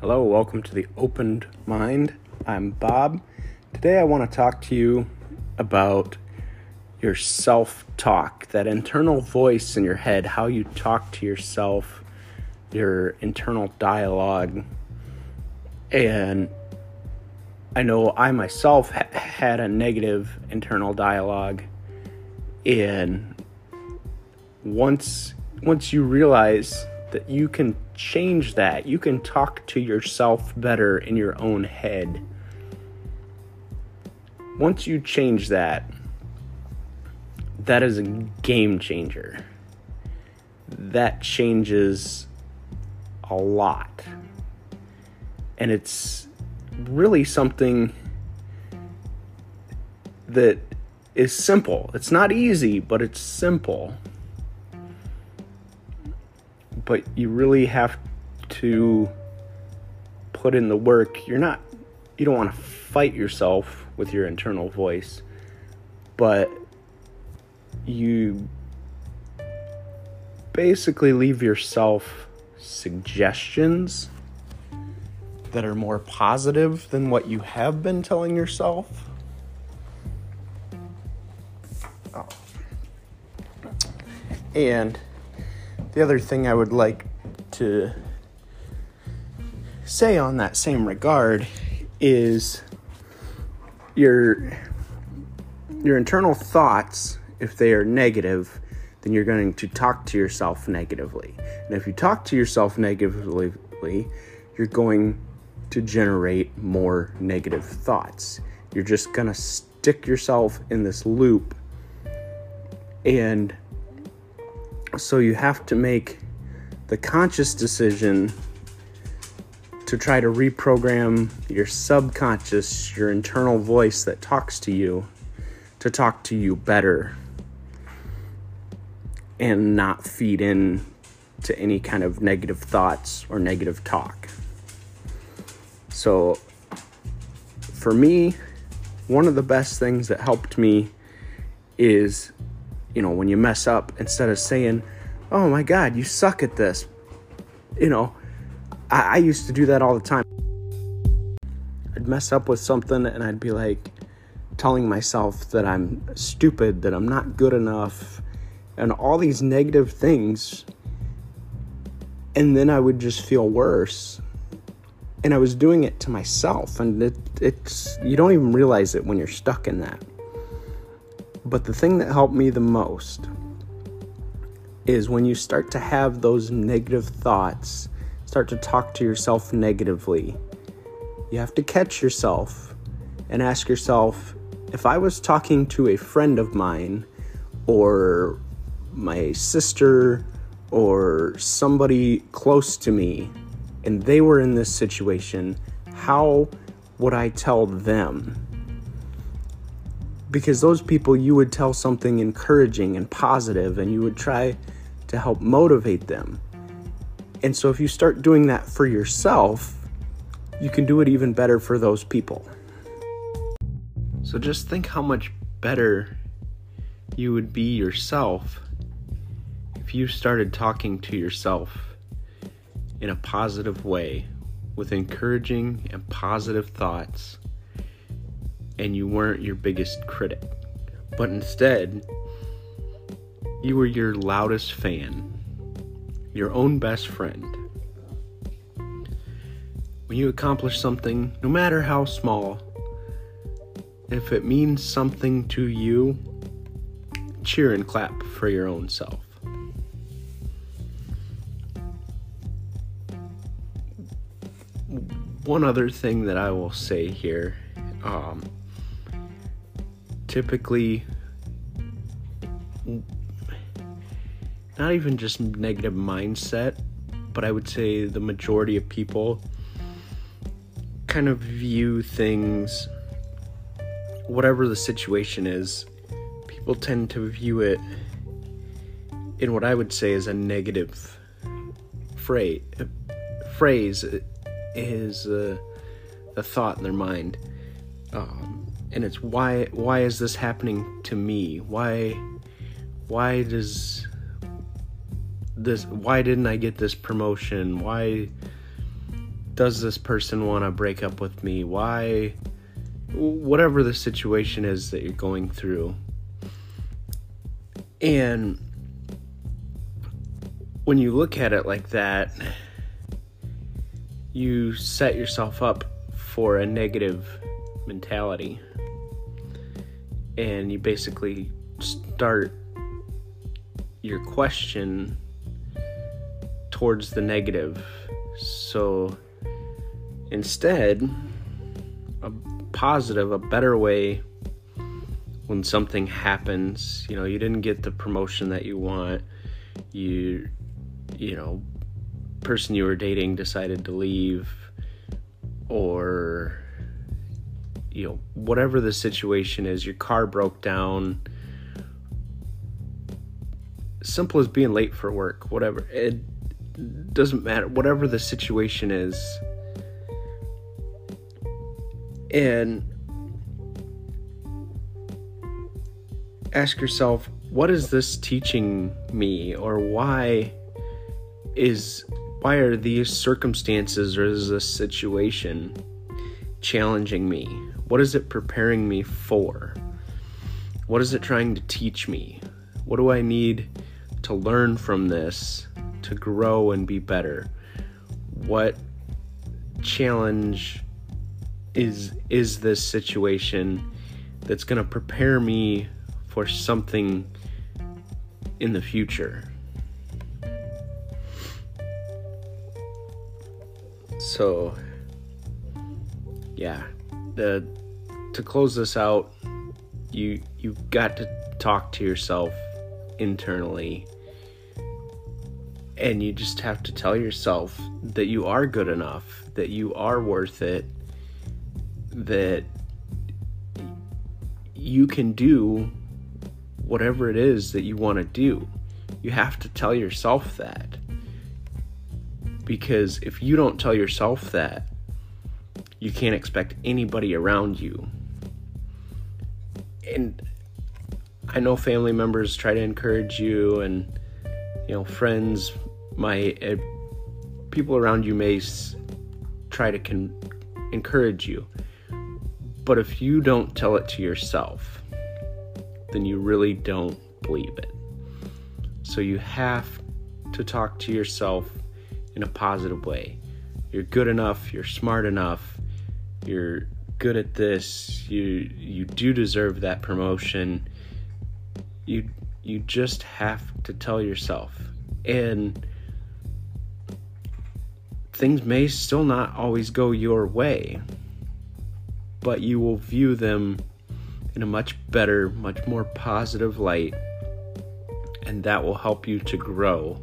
Hello, welcome to the Opened Mind. I'm Bob. Today I want to talk to you about your self talk, that internal voice in your head, how you talk to yourself, your internal dialogue. And I know I myself ha- had a negative internal dialogue and once once you realize that you can change that. You can talk to yourself better in your own head. Once you change that, that is a game changer. That changes a lot. And it's really something that is simple. It's not easy, but it's simple but you really have to put in the work. You're not, you don't want to fight yourself with your internal voice, but you basically leave yourself suggestions that are more positive than what you have been telling yourself. Oh. And the other thing I would like to say on that same regard is your your internal thoughts if they are negative then you're going to talk to yourself negatively. And if you talk to yourself negatively you're going to generate more negative thoughts. You're just going to stick yourself in this loop and so you have to make the conscious decision to try to reprogram your subconscious, your internal voice that talks to you, to talk to you better and not feed in to any kind of negative thoughts or negative talk. So, for me, one of the best things that helped me is you know, when you mess up, instead of saying, oh my God, you suck at this, you know, I, I used to do that all the time. I'd mess up with something and I'd be like telling myself that I'm stupid, that I'm not good enough, and all these negative things. And then I would just feel worse. And I was doing it to myself. And it, it's, you don't even realize it when you're stuck in that. But the thing that helped me the most is when you start to have those negative thoughts, start to talk to yourself negatively, you have to catch yourself and ask yourself if I was talking to a friend of mine or my sister or somebody close to me and they were in this situation, how would I tell them? Because those people you would tell something encouraging and positive and you would try to help motivate them. And so if you start doing that for yourself, you can do it even better for those people. So just think how much better you would be yourself if you started talking to yourself in a positive way with encouraging and positive thoughts and you weren't your biggest critic, but instead, you were your loudest fan, your own best friend. When you accomplish something, no matter how small, if it means something to you, cheer and clap for your own self. One other thing that I will say here um, typically not even just negative mindset, but I would say the majority of people kind of view things, whatever the situation is, people tend to view it in what I would say is a negative phrase. Phrase is a, thought in their mind. Um, and it's why why is this happening to me? Why why does this why didn't I get this promotion? Why does this person want to break up with me? Why? Whatever the situation is that you're going through. And when you look at it like that, you set yourself up for a negative mentality. And you basically start your question towards the negative. So instead, a positive, a better way when something happens, you know, you didn't get the promotion that you want, you you know, person you were dating decided to leave or you know, whatever the situation is, your car broke down, simple as being late for work, whatever. It doesn't matter, whatever the situation is. And ask yourself, what is this teaching me, or why is why are these circumstances or is this situation challenging me? What is it preparing me for? What is it trying to teach me? What do I need to learn from this to grow and be better? What challenge is is this situation that's going to prepare me for something in the future? So yeah, to close this out, you you've got to talk to yourself internally and you just have to tell yourself that you are good enough, that you are worth it, that you can do whatever it is that you want to do. You have to tell yourself that. Because if you don't tell yourself that, you can't expect anybody around you. And I know family members try to encourage you, and you know, friends my uh, people around you may s- try to con- encourage you. But if you don't tell it to yourself, then you really don't believe it. So you have to talk to yourself in a positive way. You're good enough, you're smart enough, you're good at this, you you do deserve that promotion. You you just have to tell yourself. And things may still not always go your way, but you will view them in a much better, much more positive light, and that will help you to grow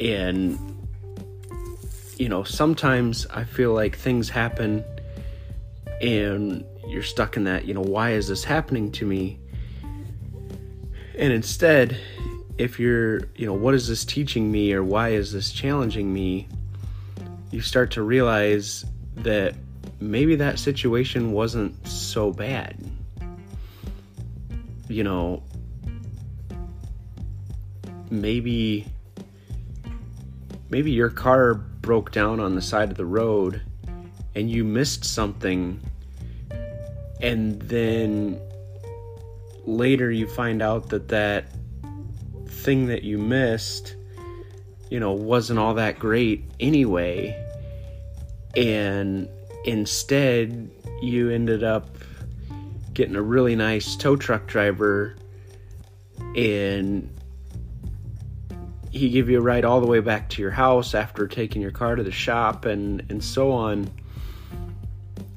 and, you know, sometimes I feel like things happen and you're stuck in that, you know, why is this happening to me? And instead, if you're, you know, what is this teaching me or why is this challenging me? You start to realize that maybe that situation wasn't so bad. You know, maybe maybe your car broke down on the side of the road and you missed something and then later you find out that that thing that you missed you know wasn't all that great anyway. And instead you ended up getting a really nice tow truck driver and he give you a ride all the way back to your house after taking your car to the shop and and so on.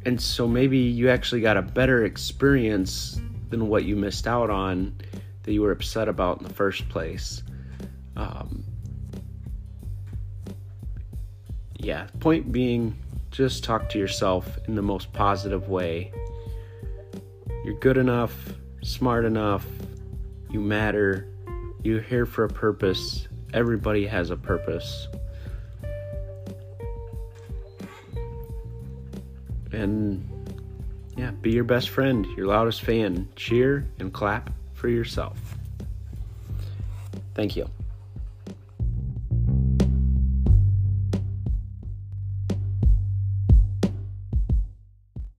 And so maybe you actually got a better experience than what you missed out on that you were upset about in the first place. Um, yeah point being just talk to yourself in the most positive way. You're good enough smart enough you matter you're here for a purpose everybody has a purpose. And yeah, be your best friend, your loudest fan. Cheer and clap for yourself. Thank you.